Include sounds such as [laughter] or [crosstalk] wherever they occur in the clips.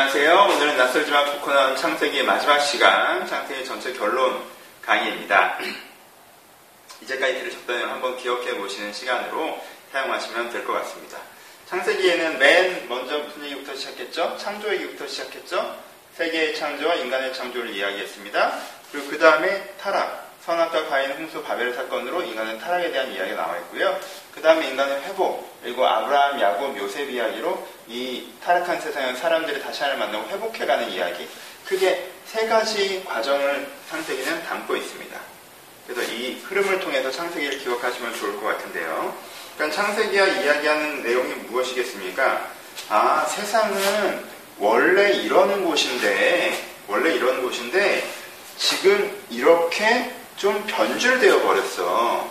안녕하세요. 오늘은 낯설지만 코코넛 창세기의 마지막 시간, 창세기 전체 결론 강의입니다. 이제까지 들으셨던 내용 한번 기억해 보시는 시간으로 사용하시면 될 것 같습니다. 창세기에는 맨 먼저 무슨 얘기부터 시작했죠? 창조 얘기부터 시작했죠? 세계의 창조와 인간의 창조를 이야기했습니다. 그리고 그 다음에 타락, 선악과 가인 홍수 바벨 사건으로 인간의 타락에 대한 이야기가 나와 있고요. 그 다음에 인간의 회복, 그리고 아브라함, 야곱, 요셉 이야기로 이 타락한 세상에 사람들이 다시 하나를 만나고 회복해가는 이야기. 크게 세 가지 과정을 창세기는 담고 있습니다. 그래서 이 흐름을 통해서 창세기를 기억하시면 좋을 것 같은데요. 그러니까 창세기가 이야기하는 내용이 무엇이겠습니까? 아, 세상은 원래 이러는 곳인데, 원래 이러는 곳인데, 지금 이렇게 좀 변질되어 버렸어.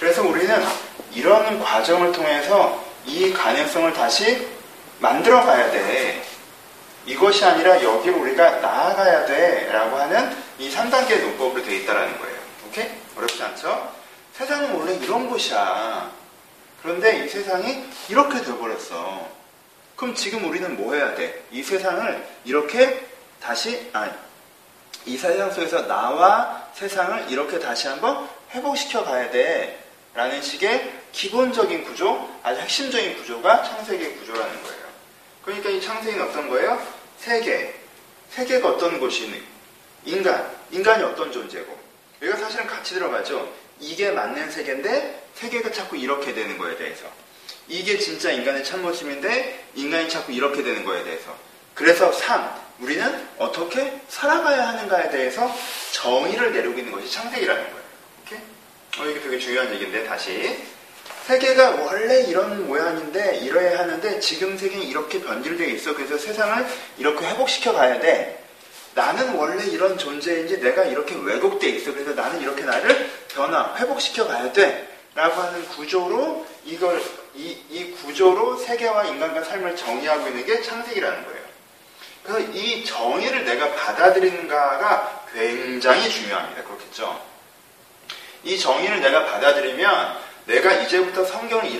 그래서 우리는 이런 과정을 통해서 이 가능성을 다시 만들어 가야 돼. 이것이 아니라 여기로 우리가 나아가야 돼. 라고 하는 이 3단계 논법으로 되어 있다는 거예요. 오케이? 어렵지 않죠? 세상은 원래 이런 곳이야. 그런데 이 세상이 이렇게 되어버렸어. 그럼 지금 우리는 뭐 해야 돼? 이 세상을 이렇게 다시, 아니, 이 세상 속에서 나와 세상을 이렇게 다시 한번 회복시켜 가야 돼. 라는 식의 기본적인 구조, 아주 핵심적인 구조가 창세기의 구조라는 거예요. 그러니까 이 창세기는 어떤 거예요? 세계. 세계가 어떤 곳이 인간. 인간이 어떤 존재고. 여기가 사실은 같이 들어가죠. 이게 맞는 세계인데 세계가 자꾸 이렇게 되는 거에 대해서. 이게 진짜 인간의 참모심인데 인간이 자꾸 이렇게 되는 거에 대해서. 그래서 삶, 우리는 어떻게 살아가야 하는가에 대해서 정의를 내리고 있는 것이 창세기라는 거예요. 오케이? 어, 이게 되게 중요한 얘기인데, 다시. 세계가 원래 이런 모양인데, 이래야 하는데, 지금 세계는 이렇게 변질되어 있어. 그래서 세상을 이렇게 회복시켜 가야 돼. 나는 원래 이런 존재인지 내가 이렇게 왜곡돼 있어. 그래서 나는 이렇게 나를 변화, 회복시켜 가야 돼. 라고 하는 구조로 이걸, 이, 이 구조로 세계와 인간과 삶을 정의하고 있는 게 창세기라는 거예요. 그래서 이 정의를 내가 받아들이는가가 굉장히 중요합니다. 그렇겠죠? 이 정의를 내가 받아들이면 내가 이제부터 성경을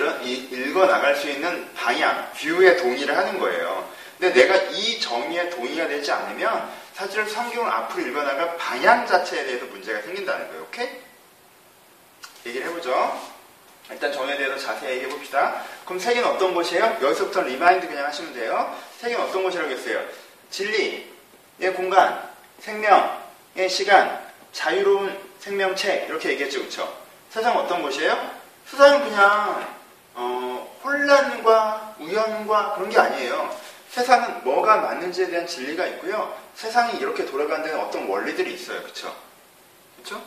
읽어 나갈 수 있는 방향, view에 동의를 하는 거예요. 근데 내가 이 정의에 동의가 되지 않으면 사실 성경을 앞으로 읽어 나갈 방향 자체에 대해서 문제가 생긴다는 거예요. 오케이? 얘기를 해보죠. 일단 정의에 대해서 자세히 얘기해 봅시다. 그럼 세계는 어떤 것이에요? 여기서부터 remind 그냥 하시면 돼요. 세계는 어떤 것이라고 했어요? 진리의 공간, 생명의 시간, 자유로운 생명체 이렇게 얘기했죠, 그렇죠? 세상은 어떤 곳이에요? 세상은 그냥 어, 혼란과 우연과 그런 게 아니에요. 세상은 뭐가 맞는지에 대한 진리가 있고요. 세상이 이렇게 돌아가는 데는 어떤 원리들이 있어요, 그렇죠? 그렇죠?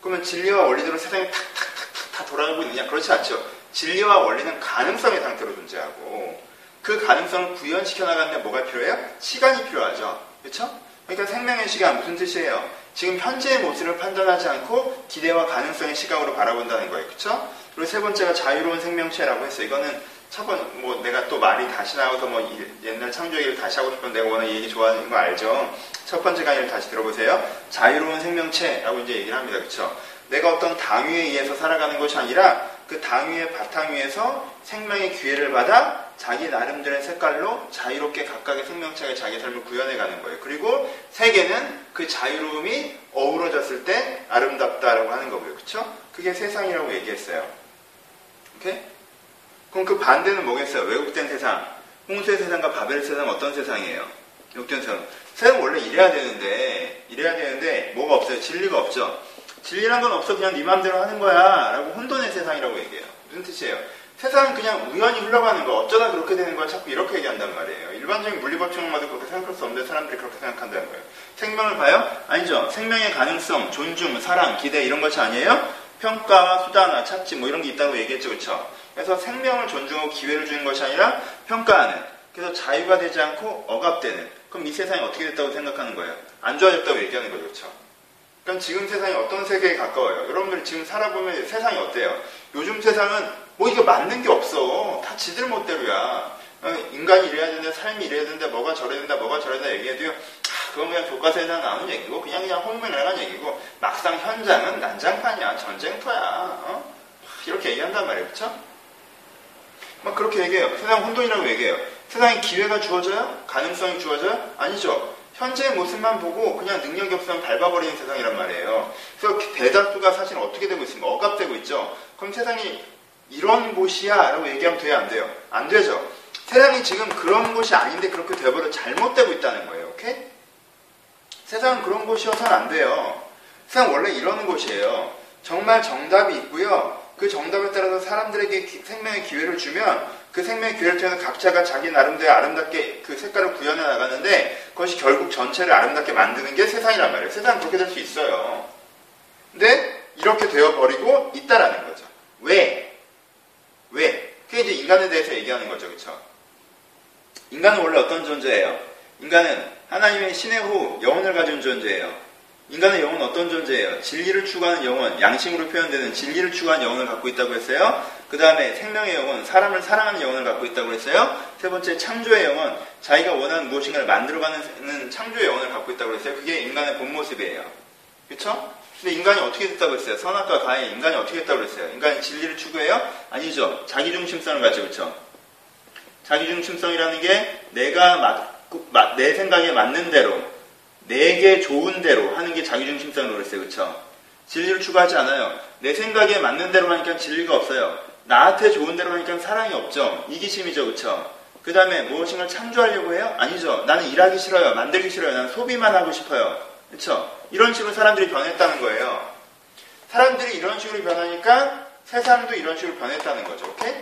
그러면 진리와 원리대로 세상이 탁탁탁탁 다 돌아가고 있느냐? 그렇지 않죠. 진리와 원리는 가능성의 상태로 존재하고 그 가능성을 구현시켜 나가는데 뭐가 필요해요? 시간이 필요하죠. 그렇죠? 그러니까 생명의 시간 무슨 뜻이에요? 지금 현재의 모습을 판단하지 않고 기대와 가능성의 시각으로 바라본다는 거예요. 그렇죠? 그리고 세 번째가 자유로운 생명체라고 했어요. 이거는 첫 번, 뭐, 내가 또 말이 다시 나와서 뭐, 옛날 창조 얘기를 다시 하고 싶은데, 내가 워낙 얘기 좋아하는 거 알죠? 첫 번째 강의를 다시 들어보세요. 자유로운 생명체라고 이제 얘기를 합니다. 그쵸? 내가 어떤 당위에 의해서 살아가는 것이 아니라, 그 당위의 바탕 위에서 생명의 기회를 받아 자기 나름대로의 색깔로 자유롭게 각각의 생명체가 자기 삶을 구현해가는 거예요. 그리고 세계는 그 자유로움이 어우러졌을 때 아름답다라고 하는 거고요. 그쵸? 그게 세상이라고 얘기했어요. 오케이? 그럼 그 반대는 뭐겠어요? 왜곡된 세상. 홍수의 세상과 바벨 세상 어떤 세상이에요? 왜곡된 세상. 세상 원래 이래야 되는데, 이래야 되는데, 뭐가 없어요? 진리가 없죠? 진리란 건 없어. 그냥 네 맘대로 하는 거야. 라고 혼돈의 세상이라고 얘기해요. 무슨 뜻이에요? 세상은 그냥 우연히 흘러가는 거, 어쩌다 그렇게 되는 걸 자꾸 이렇게 얘기한단 말이에요. 일반적인 물리법칙만도 그렇게 생각할 수 없는데 사람들이 그렇게 생각한다는 거예요. 생명을 봐요? 아니죠. 생명의 가능성, 존중, 사랑, 기대 이런 것이 아니에요? 평가와 수단화, 착지 뭐 이런 게 있다고 얘기했죠. 그렇죠? 그래서 생명을 존중하고 기회를 주는 것이 아니라 평가하는. 그래서 자유가 되지 않고 억압되는. 그럼 이 세상이 어떻게 됐다고 생각하는 거예요? 안 좋아졌다고 얘기하는 거죠. 그렇죠? 그럼 지금 세상이 어떤 세계에 가까워요? 여러분들이 지금 살아보면 세상이 어때요? 요즘 세상은 뭐 이거 맞는 게 없어. 다 지들 멋대로야. 어, 인간이 이래야 되는데 삶이 이래야 되는데 뭐가 저래야 된다 뭐가 저래야 된다 얘기해도요. 아, 그건 그냥 교과서에서 나오는 얘기고 그냥 그냥 홍명나간 얘기고 막상 현장은 난장판이야. 전쟁터야. 어? 이렇게 얘기한단 말이에요. 그렇죠? 막 그렇게 얘기해요. 세상 혼돈이라고 얘기해요. 세상에 기회가 주어져요? 가능성이 주어져요? 아니죠. 현재의 모습만 보고 그냥 능력이 없으면 밟아버리는 세상이란 말이에요. 그래서 대다수가 사실 어떻게 되고 있습니까? 억압되고 있죠. 그럼 세상이 이런 곳이야 라고 얘기하면 돼요? 안 돼요? 안 되죠. 세상이 지금 그런 곳이 아닌데 그렇게 돼버려 잘못되고 있다는 거예요. 오케이? 세상은 그런 곳이어서는 안 돼요. 세상 원래 이러는 곳이에요. 정말 정답이 있고요. 그 정답에 따라서 사람들에게 기, 생명의 기회를 주면 그 생명의 기회를 통해서 각자가 자기 나름대로 아름답게 그 색깔을 구현해 나가는데 그것이 결국 전체를 아름답게 만드는 게 세상이란 말이에요. 세상은 그렇게 될 수 있어요. 근데 이렇게 되어버리고 있다라는 거죠. 왜? 왜? 그게 이제 인간에 대해서 얘기하는 거죠. 그쵸? 인간은 원래 어떤 존재예요? 인간은 하나님의 신의 후 영혼을 가진 존재예요. 인간의 영혼은 어떤 존재예요? 진리를 추구하는 영혼, 양심으로 표현되는 진리를 추구하는 영혼을 갖고 있다고 했어요. 그 다음에 생명의 영혼, 사람을 사랑하는 영혼을 갖고 있다고 했어요. 세 번째 창조의 영혼, 자기가 원하는 무엇인가를 만들어가는 창조의 영혼을 갖고 있다고 했어요. 그게 인간의 본 모습이에요. 그렇죠? 근데 인간이 어떻게 됐다고 했어요? 선악과 가해 인간이 어떻게 됐다고 했어요? 인간이 진리를 추구해요? 아니죠. 자기중심성을 가지고 그렇죠? 자기중심성이라는 게 내가 맞, 내 생각에 맞는 대로 내게 좋은 대로 하는 게 자기중심성으로 그랬어요. 그쵸? 진리를 추구하지 않아요. 내 생각에 맞는 대로 하니까 진리가 없어요. 나한테 좋은 대로 하니까 사랑이 없죠. 이기심이죠. 그쵸? 그 다음에 무엇인가를 창조하려고 해요? 아니죠. 나는 일하기 싫어요. 만들기 싫어요. 나는 소비만 하고 싶어요. 그쵸? 이런 식으로 사람들이 변했다는 거예요. 사람들이 이런 식으로 변하니까 세상도 이런 식으로 변했다는 거죠. 오케이?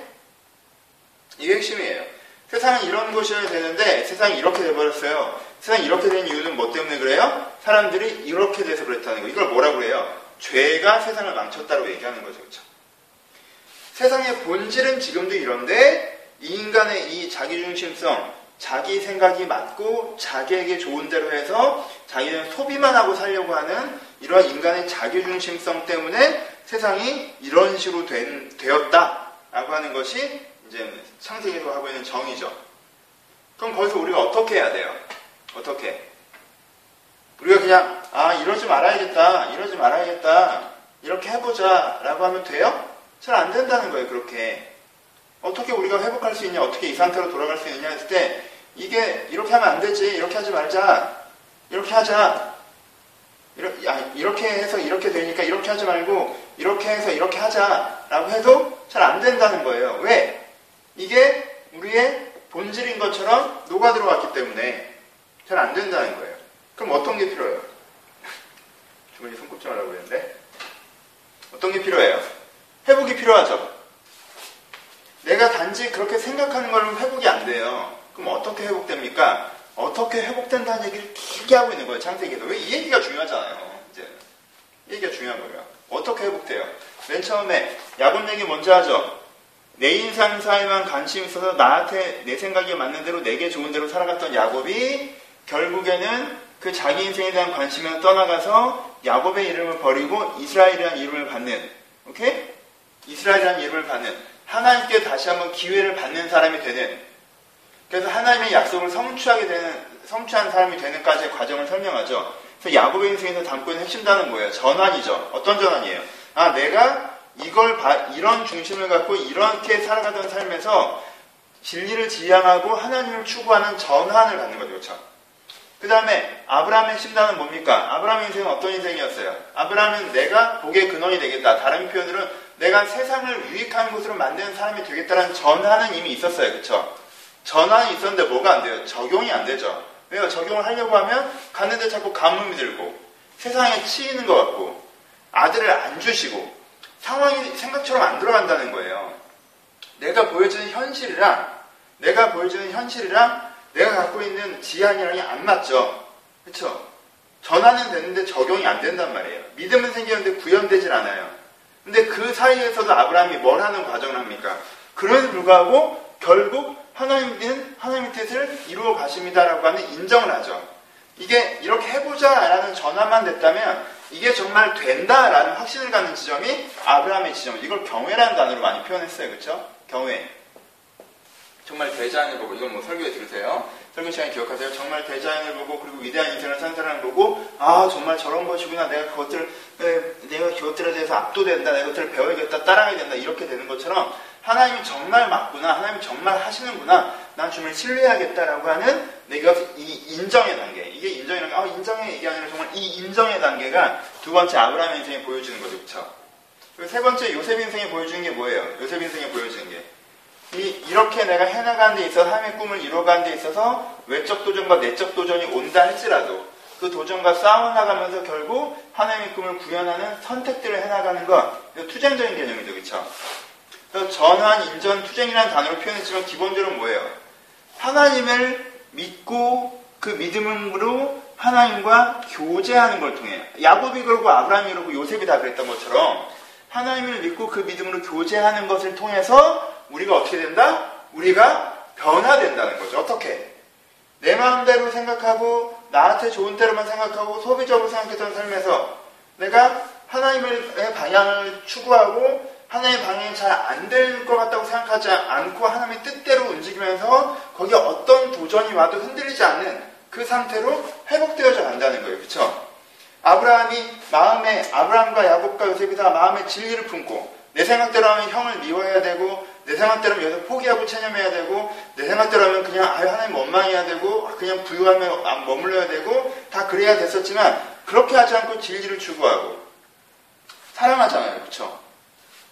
이게 핵심이에요. 세상은 이런 곳이어야 되는데 세상이 이렇게 돼버렸어요. 세상이 이렇게 된 이유는 뭐 때문에 그래요? 사람들이 이렇게 돼서 그랬다는 거. 이걸 뭐라고 그래요? 죄가 세상을 망쳤다고 얘기하는 거죠. 그렇죠? 세상의 본질은 지금도 이런데 이 인간의 이 자기중심성, 자기 생각이 맞고 자기에게 좋은 대로 해서 자기는 소비만 하고 살려고 하는 이런 인간의 자기중심성 때문에 세상이 이런 식으로 된, 되었다라고 하는 것이 이제 창세기에서 하고 있는 정의죠. 그럼 거기서 우리가 어떻게 해야 돼요? 어떻게? 우리가 그냥 아 이러지 말아야겠다, 이러지 말아야겠다, 이렇게 해보자 라고 하면 돼요? 잘 안 된다는 거예요. 그렇게 어떻게 우리가 회복할 수 있냐, 어떻게 이 상태로 돌아갈 수 있냐 했을 때 이게 이렇게 하면 안 되지, 이렇게 하지 말자, 이렇게 하자. 이렇게, 야, 이렇게 해서 이렇게 되니까 이렇게 하지 말고 이렇게 해서 이렇게 하자 라고 해도 잘 안 된다는 거예요. 왜? 이게 우리의 본질인 것처럼 녹아 들어왔기 때문에 잘 안 된다는 거예요. 그럼 어떤 게 필요해요? [laughs] 주머니 손꼽지 말라고 그랬는데 어떤 게 필요해요? 회복이 필요하죠. 내가 단지 그렇게 생각하는 걸로 회복이 안 돼요. 그럼 어떻게 회복됩니까? 어떻게 회복된다는 얘기를 길게 하고 있는 거예요, 창세기에서. 왜 이 얘기가 중요하잖아요, 이제. 이 얘기가 중요한 거예요. 어떻게 회복돼요? 맨 처음에 야곱 얘기 먼저 하죠. 내 인상 사에만 관심이 있어서 나한테 내 생각에 맞는 대로 내게 좋은 대로 살아갔던 야곱이 결국에는 그 자기 인생에 대한 관심을 떠나가서 야곱의 이름을 버리고 이스라엘이라는 이름을 받는 오케이? 이스라엘이라는 이름을 받는 하나님께 다시 한번 기회를 받는 사람이 되는 그래서 하나님의 약속을 성취하게 되는 성취한 사람이 되는까지의 과정을 설명하죠. 그래서 야곱의 인생에서 담고 있는 핵심 단어는 뭐예요? 전환이죠. 어떤 전환이에요? 아 내가 이걸 바, 이런 중심을 갖고 이렇게 살아가던 삶에서 진리를 지향하고 하나님을 추구하는 전환을 갖는 거죠. 그렇죠? 그 다음에 아브라함의 심단은 뭡니까? 아브라함의 인생은 어떤 인생이었어요? 아브라함은 내가 복의 근원이 되겠다. 다른 표현으로는 내가 세상을 유익한 곳으로 만드는 사람이 되겠다는 전환은 이미 있었어요. 그렇죠? 전환이 있었는데 뭐가 안 돼요? 적용이 안 되죠. 왜요? 적용을 하려고 하면 갔는데 자꾸 가뭄이 들고 세상에 치이는 것 같고 아들을 안 주시고 상황이 생각처럼 안 들어간다는 거예요. 내가 보여주는 현실이랑 내가 보여주는 현실이랑 내가 갖고 있는 지향이랑이 안 맞죠. 그렇죠? 전환은 되는데 적용이 안 된단 말이에요. 믿음은 생기는데 구현되질 않아요. 근데 그 사이에서도 아브라함이 뭘 하는 과정을 합니까? 그럼에도 불구하고 결국 하나님은 하나님의 뜻을 이루어 가십니다라고 하는 인정을 하죠. 이게 이렇게 해보자라는 전환만 됐다면 이게 정말 된다라는 확신을 갖는 지점이 아브라함의 지점. 이걸 경외라는 단어로 많이 표현했어요. 그렇죠? 경외. 정말 대자연을 보고 이건 뭐 설교에 들으세요. 설교 시간에 기억하세요. 정말 대자연을 보고 그리고 위대한 인생을 산 사람을 보고 아 정말 저런 것이구나. 내가 그것들 내가 그것들에 대해서 압도된다. 내가 그것들을 배워야겠다. 따라가야 된다. 이렇게 되는 것처럼 하나님이 정말 맞구나, 하나님이 정말 하시는구나, 난 주님을 신뢰하겠다라고 하는 내가 이 인정의 단계, 이게 인정이라는 게, 아, 인정의 이게 아니라 정말 이 인정의 단계가 두 번째 아브라함 인생에 보여주는 거죠? 그리고 세 번째 요셉 인생에 보여주는 게 뭐예요? 요셉 인생에 보여주는 게. 이, 이렇게 내가 해나가는 데 있어서 하나님의 꿈을 이루어가는 데 있어서 외적 도전과 내적 도전이 온다 할지라도 그 도전과 싸워나가면서 결국 하나님의 꿈을 구현하는 선택들을 해나가는 것, 투쟁적인 개념이죠, 그쵸? 그래서 전환, 인전, 투쟁이라는 단어로 표현했지만 기본적으로 뭐예요? 하나님을 믿고 그 믿음으로 하나님과 교제하는 걸 통해 야곱이 그러고 아브라함이 그러고 요셉이 다 그랬던 것처럼 하나님을 믿고 그 믿음으로 교제하는 것을 통해서 우리가 어떻게 된다? 우리가 변화된다는 거죠. 어떻게? 내 마음대로 생각하고 나한테 좋은 대로만 생각하고 소비적으로 생각했던 삶에서 내가 하나님의 방향을 추구하고 하나님의 방향이 잘 안 될 것 같다고 생각하지 않고 하나님의 뜻대로 움직이면서 거기에 어떤 도전이 와도 흔들리지 않는 그 상태로 회복되어져 간다는 거예요. 그렇죠? 아브라함이 마음에 아브라함과 야곱과 요셉이 다 마음에 진리를 품고 내 생각대로 하면 형을 미워해야 되고 내 생각대로 하면 포기하고 체념해야 되고 내 생각대로 하면 그냥 아유 하나님 원망해야 되고 그냥 부유하며 머물러야 되고 다 그래야 됐었지만 그렇게 하지 않고 진리를 추구하고 사랑하잖아요. 그렇죠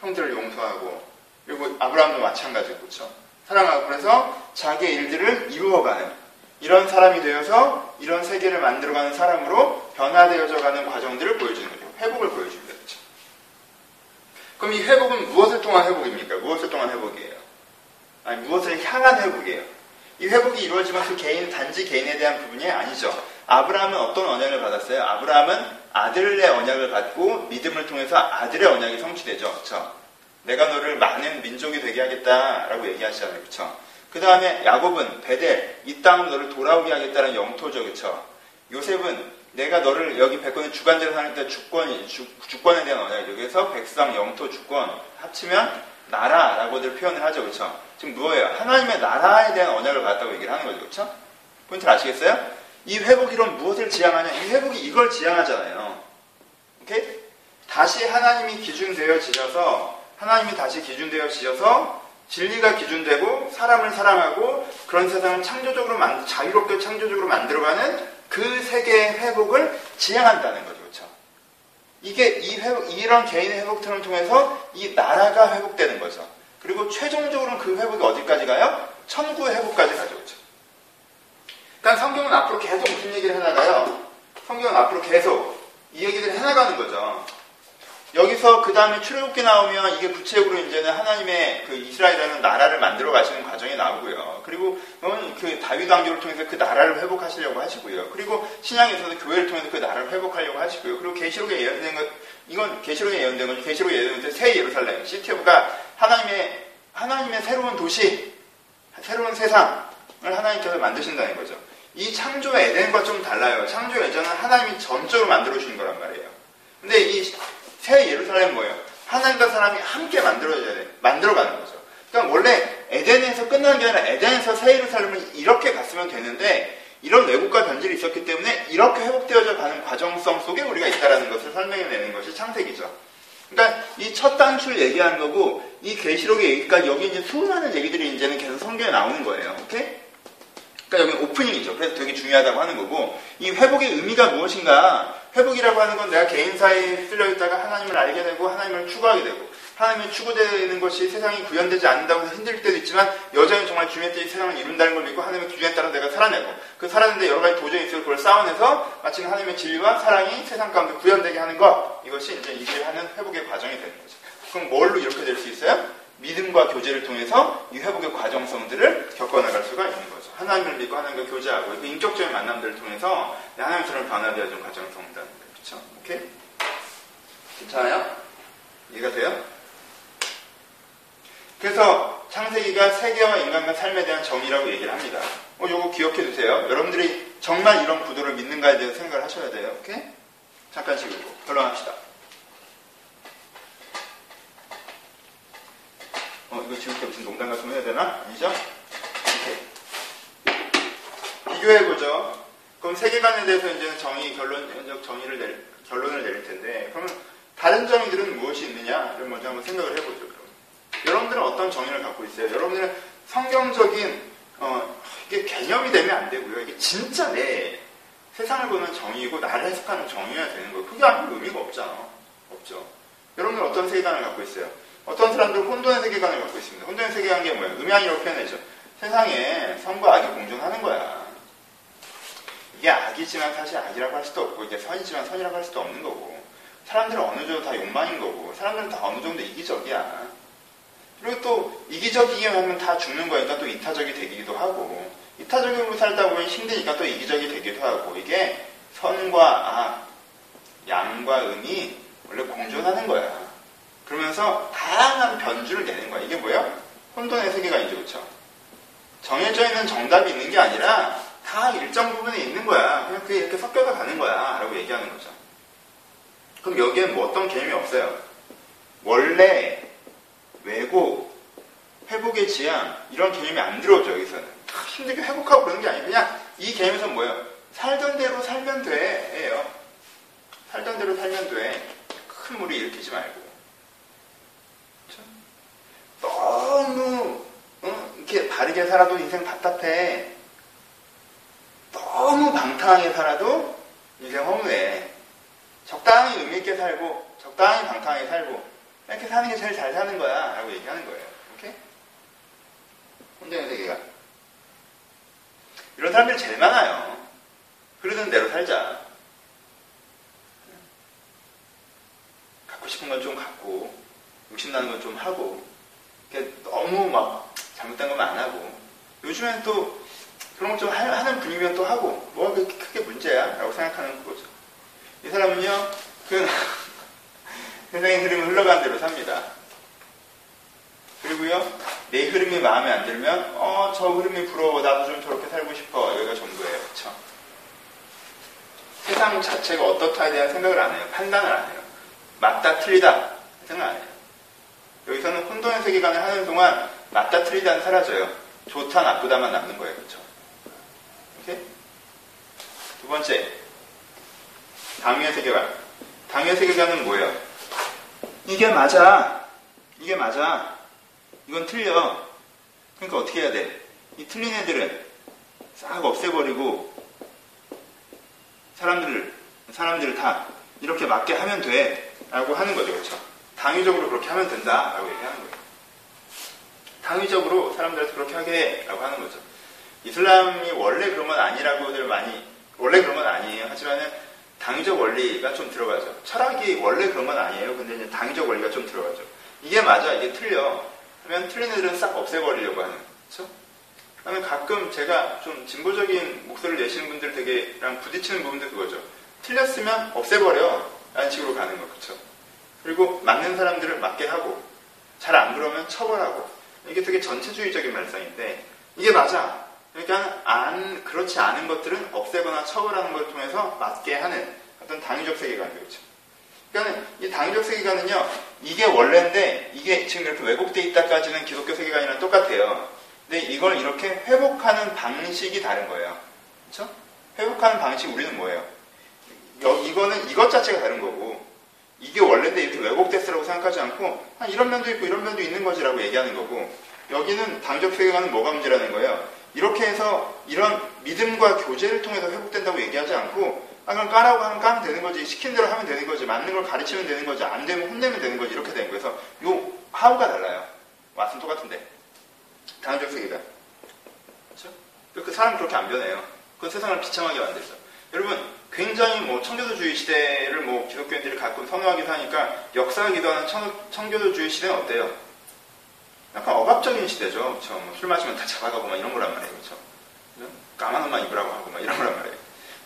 형들을 용서하고. 그리고 아브라함도 마찬가지고 그렇죠 사랑하고. 그래서 자기의 일들을 이루어가는 이런 사람이 되어서 이런 세계를 만들어가는 사람으로 변화되어져 가는 과정들을 보여주는 거죠 회복을 보여줍니다 그럼 이 회복은 무엇을 통한 회복입니까? 무엇을 통한 회복이에요? 아니, 무엇을 향한 회복이에요? 이 회복이 이루어지면 그 개인, 단지 개인에 대한 부분이 아니죠. 아브라함은 어떤 언약을 받았어요? 아브라함은 아들의 언약을 받고 믿음을 통해서 아들의 언약이 성취되죠. 그쵸? 내가 너를 많은 민족이 되게 하겠다라고 얘기하시잖아요. 그쵸? 그 다음에 야곱은 베델, 이 땅으로 너를 돌아오게 하겠다는 영토죠. 그쵸? 요셉은 내가 너를 여기 백권의 주관제로 사는 때 주권, 주, 주권에 대한 언약이죠. 그래서 백성, 영토, 주권 합치면 나라라고들 표현을 하죠. 그렇죠? 지금 뭐예요? 하나님의 나라에 대한 언약을 받았다고 얘기를 하는 거죠. 그렇죠? 포인트를 아시겠어요? 이 회복이론 무엇을 지향하냐? 이 회복이 이걸 지향하잖아요. 오케이? 다시 하나님이 기준되어 지셔서 하나님이 다시 기준되어 지셔서 진리가 기준되고 사람을 사랑하고 그런 세상을 창조적으로 만, 자유롭게 창조적으로 만들어가는 그 세계의 회복을 지향한다는 거죠. 그렇죠? 이게 이 회복, 이런 개인의 회복통을 통해서 이 나라가 회복되는 거죠. 그리고 최종적으로는 그 회복이 어디까지 가요? 천구의 회복까지 가죠. 그렇죠? 그러니까 성경은 앞으로 계속 무슨 얘기를 해나가요? 성경은 앞으로 계속 이 얘기를 해나가는 거죠. 여기서 그 다음에 출애굽기 나오면 이게 구체적으로 이제는 하나님의 그 이스라엘이라는 나라를 만들어 가시는 과정이 나오고요. 그리고 그 다윗 왕조를 통해서 그 나라를 회복하시려고 하시고요. 그리고 신약에서도 교회를 통해서 그 나라를 회복하려고 하시고요. 그리고 계시록에 예언된 것 이건 계시록에 예언된 거죠. 계시록에 예언된 새 예루살렘 시티오가 하나님의 하나님의 새로운 도시, 새로운 세상을 하나님께서 만드신다는 거죠. 이 창조 에덴과 좀 달라요. 창조 에덴은 하나님이 전적으로 만들어 주신 거란 말이에요. 근데 이 새 예루살렘 뭐예요? 하나님과 사람이 함께 만들어져야 돼. 만들어가는 거죠. 그러니까 원래 에덴에서 끝나는 게 아니라 에덴에서 새 예루살렘을 이렇게 갔으면 되는데 이런 왜곡과 변질이 있었기 때문에 이렇게 회복되어져 가는 과정성 속에 우리가 있다라는 것을 설명해내는 것이 창세기죠. 그러니까 이 첫 단추를 얘기하는 거고 이 계시록의 얘기까지 여기 이제 수많은 얘기들이 이제는 계속 성경에 나오는 거예요. 오케이? 그러니까 여기 오프닝이죠. 그래서 되게 중요하다고 하는 거고 이 회복의 의미가 무엇인가 회복이라고 하는 건 내가 개인 사이에 쓸려 있다가 하나님을 알게 되고 하나님을 추구하게 되고 하나님이 추구되는 것이 세상이 구현되지 않는다고 해서 힘들 때도 있지만 여전히 정말 주님의 뜻이 세상을 이룬다는 걸 믿고 하나님의 기준에 따라 내가 살아내고 그 살아내는데 여러 가지 도전이 있어서 그걸 쌓아내서 마치 하나님의 진리와 사랑이 세상 가운데 구현되게 하는 것 이것이 이제 이게 하는 회복의 과정이 되는 거죠. 그럼 뭘로 이렇게 될 수 있어요? 믿음과 교제를 통해서 이 회복의 과정성들을 겪어나갈 수가 있는 거죠. 하나님을 믿고 하나님과 교제하고 그 인격적인 만남들을 통해서 하나님처럼 변화되어지는 과정성이라는 거예요. 그렇죠? 오케이? 괜찮아요? 이해가 돼요? 그래서 창세기가 세계와 인간과 삶에 대한 정의라고 얘기를 합니다. 어, 요거 기억해 두세요. 여러분들이 정말 이런 구도를 믿는가에 대해서 생각을 하셔야 돼요. 오케이? 잠깐씩 읽고 결론합시다. 어, 이거 때 무슨 농담 같은 거 해야 되나? 아니죠? 비교해보죠. 그럼 세계관에 대해서 이제 정의, 결론적 정의를 낼, 결론을 내릴 텐데, 그러면 다른 정의들은 무엇이 있느냐를 먼저 한번 생각을 해보죠. 그럼. 여러분들은 어떤 정의를 갖고 있어요? 여러분들은 성경적인 어, 이게 개념이 되면 안 되고요. 이게 진짜 내 세상을 보는 정의고 나를 해석하는 정의여야 되는 거예요. 그게 아니면 의미가 없잖아. 없죠. 여러분들 어떤 세계관을 갖고 있어요? 어떤 사람들 혼돈의 세계관을 갖고 있습니다. 혼돈의 세계관이 뭐예요? 음양이라고 표현해죠. 세상에 선과 악이 공존하는 거야. 이게 악이지만 사실 악이라고 할 수도 없고 이게 선이지만 선이라고 할 수도 없는 거고 사람들은 어느 정도 다 욕망인 거고 사람들은 다 어느 정도 이기적이야. 그리고 또 이기적이기만 하면 다 죽는 거니까 또 이타적이 되기도 하고 이타적으로 살다 보면 힘드니까 또 이기적이 되기도 하고 이게 선과 악, 양과 음이 원래 공존하는 거야. 그러면서 다양한 변주를 내는 거야. 이게 뭐야? 혼돈의 세계관이죠. 그렇죠? 정해져 있는 정답이 있는 게 아니라 다 일정 부분에 있는 거야. 그냥 그게 이렇게 섞여서 가는 거야. 라고 얘기하는 거죠. 그럼 여기엔 뭐 어떤 개념이 없어요. 원래, 왜곡, 회복의 지향, 이런 개념이 안 들어오죠, 여기서는. 힘들게 회복하고 그러는 게 아니고, 그냥 이 개념에서는 뭐예요? 살던 대로 살면 돼. 예요. 살던 대로 살면 돼. 큰 무리 일으키지 말고. 그렇죠? 너무, 어? 이렇게 바르게 살아도 인생 답답해. 너무 방탕하게 살아도 인생 허무해. 적당히 의미 있게 살고, 적당히 방탕하게 살고, 이렇게 사는 게 제일 잘 사는 거야. 라고 얘기하는 거예요. 오케이? 혼돈의 세계가. 이런 사람들이 제일 많아요. 그러던 대로 살자. 갖고 싶은 건 좀 갖고, 욕심나는 건 좀 하고, 너무 막 잘못된 것만 안 하고, 요즘엔 또 그런 거좀 하는 분위기면 또 하고, 뭐가 그렇게 크게 문제야? 라고 생각하는 거죠. 이 사람은요, 그, [laughs] 세상의 흐름이 흘러가는 대로 삽니다. 그리고요, 내 흐름이 마음에 안 들면, 어, 저 흐름이 부러워. 나도 좀 저렇게 살고 싶어. 여기가 전부예요. 그쵸? 세상 자체가 어떻다에 대한 생각을 안 해요. 판단을 안 해요. 맞다, 틀리다. 생각 안 해요. 여기서는 혼돈의 세계관을 하는 동안 맞다, 틀리다는 사라져요. 좋다, 나쁘다만 남는 거예요. 그쵸? 오케이? 두 번째. 당위의 세계관. 당위의 세계관은 뭐예요? 이게 맞아. 이게 맞아. 이건 틀려. 그러니까 어떻게 해야 돼? 이 틀린 애들은 싹 없애버리고 사람들을 사람들을 다 이렇게 맞게 하면 돼. 라고 하는 거죠. 그렇죠? 당위적으로 그렇게 하면 된다. 라고 얘기하는 거예요. 당위적으로 사람들한테 그렇게 하게 해. 라고 하는 거죠. 이슬람이 원래 그런 건 아니라고들 많이 원래 그런 건 아니에요. 하지만은 당위적 원리가 좀 들어가죠. 철학이 원래 그런 건 아니에요. 근데 이제 당위적 원리가 좀 들어가죠. 이게 맞아, 이게 틀려. 하면 틀린 애들은 싹 없애버리려고 하는. 그렇죠? 그다음에 가끔 제가 좀 진보적인 목소리를 내시는 분들 되게랑 부딪히는 부분도 그거죠. 틀렸으면 없애버려. 라는 식으로 가는 거, 그렇죠? 그리고 맞는 사람들을 맞게 하고, 잘 안 그러면 처벌하고. 이게 되게 전체주의적인 말상인데, 이게 맞아. 그러니까 안 그렇지 않은 것들은 없애거나 처벌하는 걸 통해서 맞게 하는 어떤 당위적 세계관이죠. 그러니까 이 당위적 세계관은요. 이게 원래인데 이게 지금 이렇게 왜곡돼 있다까지는 기독교 세계관이랑 똑같아요. 근데 이걸 이렇게 회복하는 방식이 다른 거예요. 그렇죠? 회복하는 방식 우리는 뭐예요? 이거는 이것 자체가 다른 거고 이게 원래인데 이렇게 왜곡됐으라고 생각하지 않고 아, 이런 면도 있고 이런 면도 있는 거지라고 얘기하는 거고 여기는 당적 세계관은 뭐가 문제라는 거예요. 이렇게 해서 이런 믿음과 교제를 통해서 회복된다고 얘기하지 않고 아 그럼 까라고 하면 까면 되는 거지 시킨 대로 하면 되는 거지 맞는 걸 가르치면 되는 거지 안 되면 혼내면 되는 거지 이렇게 되는 거예요. 그래서 요 하우가 달라요. 맛은 똑같은데 당적 세계관 그렇죠? 그 사람 그렇게 안 변해요. 그 세상을 비참하게 만들죠. 여러분 굉장히 뭐 청교도주의 시대를 뭐 기독교인들이 가끔 선호하기도 하니까 역사하기도 하는 청, 청교도주의 시대는 어때요? 약간 억압적인 시대죠. 그렇죠? 뭐 술 마시면 다 잡아가고 막 이런 거란 말이에요. 그렇죠? 까만 옷만 입으라고 하고 막 이런 거란 말이에요.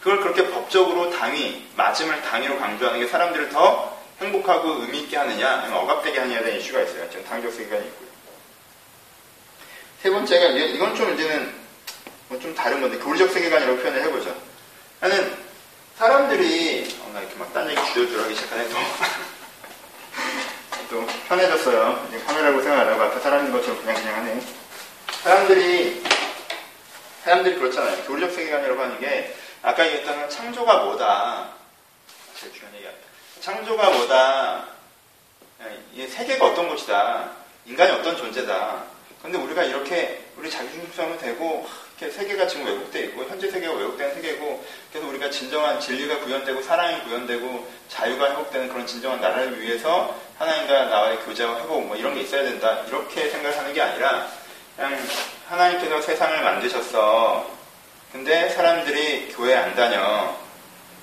그걸 그렇게 법적으로 당위, 맞음을 당위로 강조하는 게 사람들을 더 행복하고 의미 있게 하느냐, 아니면 억압되게 하느냐에 대한 이슈가 있어요. 지금 당적 세계관이 있고요. 세 번째가 이건 좀 이제는 뭐좀 다른 건데 교리적 세계관이라고 표현을 해보죠. 나는 사람들이 어, 나 이렇게 막 딴 얘기 주저주저 하기 시작하네 또. [laughs] 또 편해졌어요. 이제 카메라고 생각 안 하고 앞에 사람인 것처럼 그냥 그냥 하네. 사람들이 사람들이 그렇잖아요. 교리적 세계관이라고 하는 게 아까 얘기했던 창조가 뭐다. 제일 중요한 얘기야. 창조가 뭐다. 이 세계가 어떤 것이다. 인간이 어떤 존재다. 근데 우리가 이렇게 우리 자기 중심성을 되고 이렇게 세계가 지금 왜곡돼 있고 현재 세계가 왜곡된 세계고 우리가 진정한 진리가 구현되고 사랑이 구현되고 자유가 회복되는 그런 진정한 나라를 위해서 하나님과 나와의 교제와 회복 뭐 이런 게 있어야 된다. 이렇게 생각하는 게 아니라 그냥 하나님께서 세상을 만드셨어. 근데 사람들이 교회 안 다녀.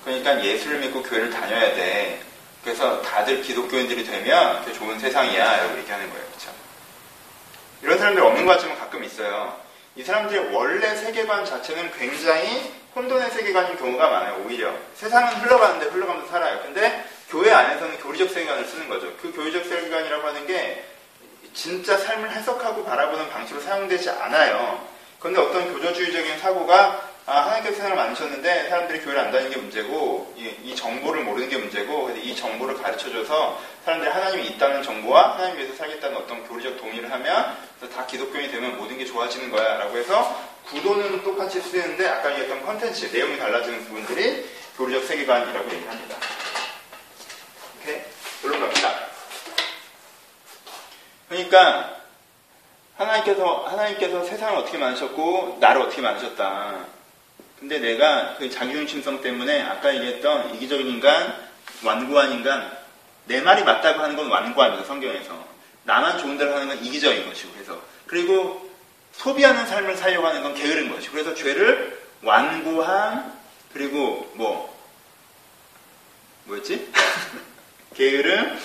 그러니까 예수를 믿고 교회를 다녀야 돼. 그래서 다들 기독교인들이 되면 좋은 세상이야. 라고 얘기하는 거예요. 그렇죠? 이런 사람들 없는 것 같지만 가끔 있어요. 이 사람들의 원래 세계관 자체는 굉장히 혼돈의 세계관인 경우가 많아요, 오히려. 세상은 흘러가는데 흘러가면서 살아요. 근데 교회 안에서는 교리적 세계관을 쓰는 거죠. 그 교리적 세계관이라고 하는 게 진짜 삶을 해석하고 바라보는 방식으로 사용되지 않아요. 그런데 어떤 교조주의적인 사고가 아, 하나님께서 세상을 만드셨는데 사람들이 교회를 안 다니는 게 문제고 이, 이 정보를 모르는 게 문제고 이 정보를 가르쳐줘서 사람들이 하나님이 있다는 정보와 하나님 위해서 살겠다는 어떤 교리적 동의를 하면 다 기독교인이 되면 모든 게 좋아지는 거야 라고 해서 구도는 똑같이 쓰이는데 아까 얘기했던 컨텐츠 내용이 달라지는 부분들이 교리적 세계관이라고 얘기합니다. 오케이? 물론 갑니다. 그러니까 하나님께서 하나님께서 세상을 어떻게 만드셨고 나를 어떻게 만드셨다. 근데 내가 그 자기중심성 때문에 아까 얘기했던 이기적인 인간, 완고한 인간, 내 말이 맞다고 하는 건 완고합니다, 성경에서. 나만 좋은 대로 하는 건 이기적인 것이고, 그래서. 그리고 소비하는 삶을 살려고 하는 건 게으른 것이고, 그래서 죄를 완고함, 그리고 뭐, 뭐였지? [laughs] 게으름,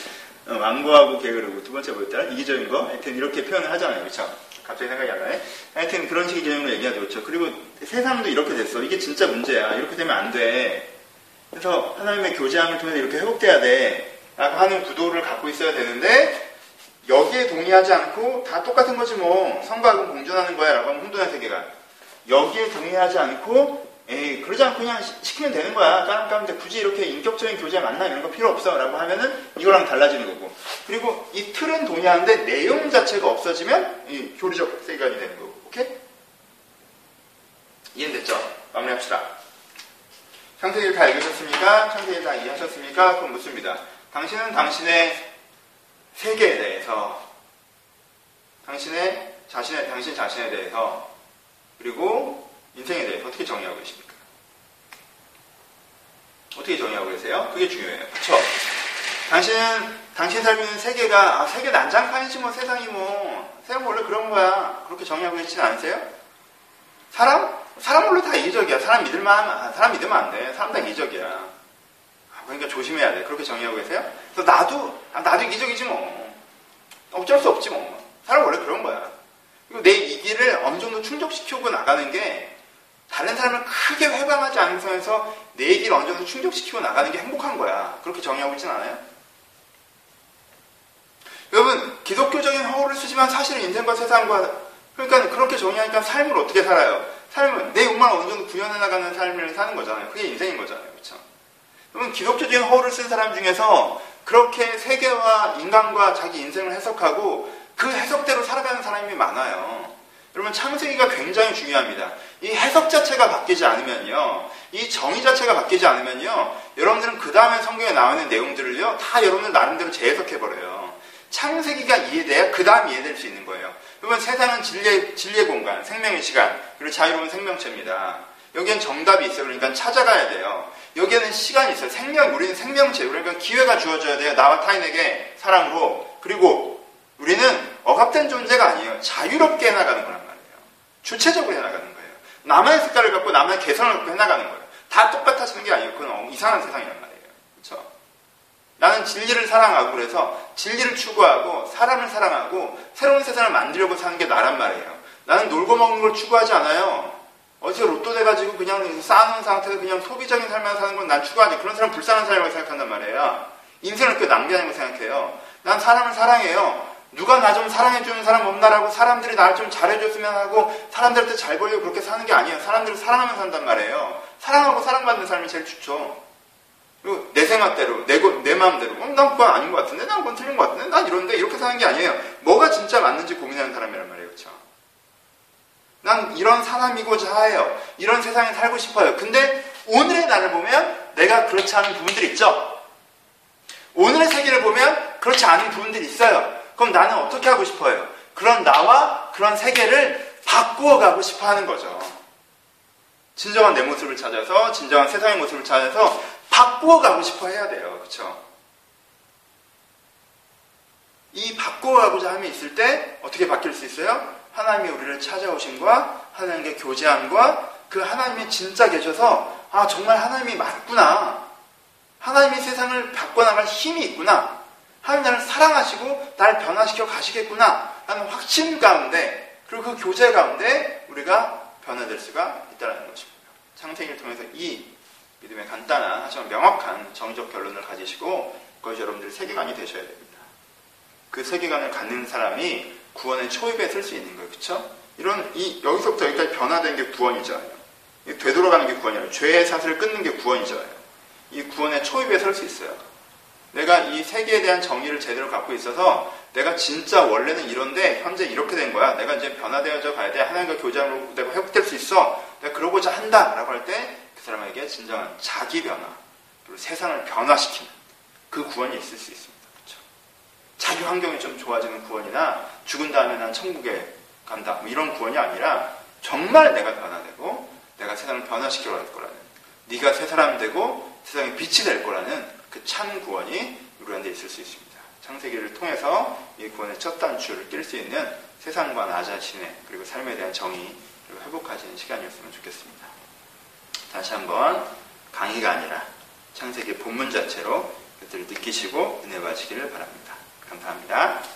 어, 완고하고 게으르고, 두 번째 뭐였더라? 이기적인 거? 하여튼 이렇게 표현을 하잖아요, 그렇죠? 갑자기 생각이 안 나네. 하여튼 그런 식의 개념으로 얘기하죠. 그렇죠. 그리고 세상도 이렇게 됐어. 이게 진짜 문제야. 이렇게 되면 안 돼. 그래서 하나님의 교제함을 통해서 이렇게 회복돼야 돼. 라고 하는 구도를 갖고 있어야 되는데 여기에 동의하지 않고 다 똑같은 거지 뭐 성과하고 공존하는 거야 라고 하면 혼돈의 세계가 여기에 동의하지 않고 에이 그러지 않고 그냥 시키면 되는 거야 까랑까랑데 굳이 이렇게 인격적인 교제 만나 이런 거 필요 없어 라고 하면은 이거랑 달라지는 거고 그리고 이 틀은 동의하는데 내용 자체가 없어지면 이 교리적 세계관이 되는 거고 오케이? 이해됐죠? 마무리합시다 창세기를 다 읽으셨습니까? 창세기 다 이해하셨습니까? 그럼 묻습니다 당신은 당신의 세계에 대해서 당신의 자신의 당신 자신에 대해서 그리고 인생에 대해서 어떻게 정의하고 계십니까? 어떻게 정의하고 계세요? 그게 중요해요. 그렇죠? 당신은 당신 있는 세계가 아, 세계 난장판이지 뭐 세상이 뭐 세상 원래 그런 거야. 그렇게 정의하고 계시진 않으세요? 사람? 사람 원래 다 이기적이야. 사람 믿을만 아, 사람 믿으면 안 돼. 사람 다 이기적이야. 아, 그러니까 조심해야 돼. 그렇게 정의하고 계세요? 그래서 나도 아, 나도 이기적이지 뭐. 어쩔 수 없지 뭐. 사람 원래 그런 거야. 그리고 내 이기를 어느 정도 충족시키고 나가는 게 다른 사람을 크게 회방하지 선에서 내 얘기를 어느 정도 충족시키고 나가는 게 행복한 거야. 그렇게 정의하고 있진 않아요? 여러분, 기독교적인 허울을 쓰지만 사실은 인생과 세상과, 그러니까 그렇게 정의하니까 삶을 어떻게 살아요? 삶은 내 욕망을 어느 정도 구현해 나가는 삶을 사는 거잖아요. 그게 인생인 거잖아요. 그렇죠? 여러분, 기독교적인 허울을 쓴 사람 중에서 그렇게 세계와 인간과 자기 인생을 해석하고 그 해석대로 살아가는 사람이 많아요. 여러분 창세기가 굉장히 중요합니다. 이 해석 자체가 바뀌지 않으면요. 이 정의 자체가 바뀌지 않으면요. 여러분들은 그 다음에 성경에 나와 있는 내용들을요. 다 여러분들 나름대로 재해석해 버려요. 창세기가 이해돼야 그 다음 이해될 수 있는 거예요. 여러분 세상은 진리의, 진리의 공간, 생명의 시간, 그리고 자유로운 생명체입니다. 여기엔 정답이 있어요. 그러니까 찾아가야 돼요. 여기에는 시간이 있어요. 생명, 우리는 생명체. 그러니까 기회가 주어져야 돼요. 나와 타인에게 사랑으로. 그리고 우리는 억압된 존재가 아니에요. 자유롭게 해나가는 거란 말이에요. 주체적으로 해나가는 거예요. 나만의 색깔을 갖고 나만의 개성을 갖고 해나가는 거예요. 다 똑같아지는 게 아니에요. 그건 이상한 세상이란 말이에요. 그렇죠? 나는 진리를 사랑하고 그래서 진리를 추구하고 사람을 사랑하고 새로운 세상을 만들려고 사는 게 나란 말이에요. 나는 놀고 먹는 걸 추구하지 않아요. 어디서 로또 돼가지고 그냥 쌓아놓은 상태에서 그냥 소비적인 삶만 사는 건 난 추구하지. 그런 사람 불쌍한 사람이라고 생각한단 말이에요. 인생을 그렇게 낭비하는 거 생각해요. 난 사람을 사랑해요. 누가 나 좀 사랑해주는 사람 없나라고 사람들이 나를 좀 잘해줬으면 하고 사람들한테 잘 보이고 그렇게 사는 게 아니에요. 사람들을 사랑하면서 산단 말이에요. 사랑하고 사랑받는 삶이 제일 좋죠. 그리고 내 생각대로, 내, 내 마음대로. 어, 난 그건 아닌 것 같은데? 난 그건 틀린 것 같은데? 난 이런데? 이렇게 사는 게 아니에요. 뭐가 진짜 맞는지 고민하는 사람이란 말이에요. 그렇죠? 난 이런 사람이고자 해요. 이런 세상에 살고 싶어요. 근데 오늘의 나를 보면 내가 그렇지 않은 부분들이 있죠. 오늘의 세계를 보면 그렇지 않은 부분들이 있어요. 그럼 나는 어떻게 하고 싶어요? 그런 나와 그런 세계를 바꾸어 가고 싶어 하는 거죠. 진정한 내 모습을 찾아서 진정한 세상의 모습을 찾아서 바꾸어 가고 싶어 해야 돼요. 그렇죠? 이 바꾸어 가고자 함이 있을 때 어떻게 바뀔 수 있어요? 하나님이 우리를 찾아오신과 하나님께 교제함과 그 하나님이 진짜 계셔서 아 정말 하나님이 맞구나 하나님이 세상을 바꿔나갈 힘이 있구나 하나님 나를 사랑하시고 나를 변화시켜 가시겠구나 하는 확신 가운데 그리고 그 교제 가운데 우리가 변화될 수가 있다는 것입니다. 창세기를 통해서 이 믿음의 간단한 하지만 명확한 정적 결론을 가지시고 그것이 여러분들의 세계관이 되셔야 됩니다. 그 세계관을 갖는 사람이 구원의 초입에 설수 있는 거예요. 그쵸? 이런, 이, 여기서부터 여기까지 변화된 게 구원이잖아요. 되돌아가는 게 구원이에요. 죄의 사슬을 끊는 게 구원이잖아요. 이 구원의 초입에 설 수 있어요. 내가 이 세계에 대한 정의를 제대로 갖고 있어서 내가 진짜 원래는 이런데 현재 이렇게 된 거야. 내가 이제 변화되어져 가야 돼. 하나님과 교제함으로 내가 회복될 수 있어. 내가 그러고자 한다. 라고 할 때 그 사람에게 진정한 자기 변화, 그리고 세상을 변화시키는 그 구원이 있을 수 있습니다. 자기 환경이 좀 좋아지는 구원이나 죽은 다음에 난 천국에 간다. 뭐 이런 구원이 아니라 정말 내가 변화되고 내가 세상을 변화시켜 갈 거라는 네가 새 사람이 되고 세상에 빛이 될 거라는 그 참 구원이 우리한테 있을 수 있습니다. 창세기를 통해서 이 구원의 첫 단추를 낄 수 있는 세상과 나 자신의 그리고 삶에 대한 정의 그리고 회복하시는 시간이었으면 좋겠습니다. 다시 한번 강의가 아니라 창세기 본문 자체로 그들을 느끼시고 은혜 받으시기를 바랍니다. 감사합니다.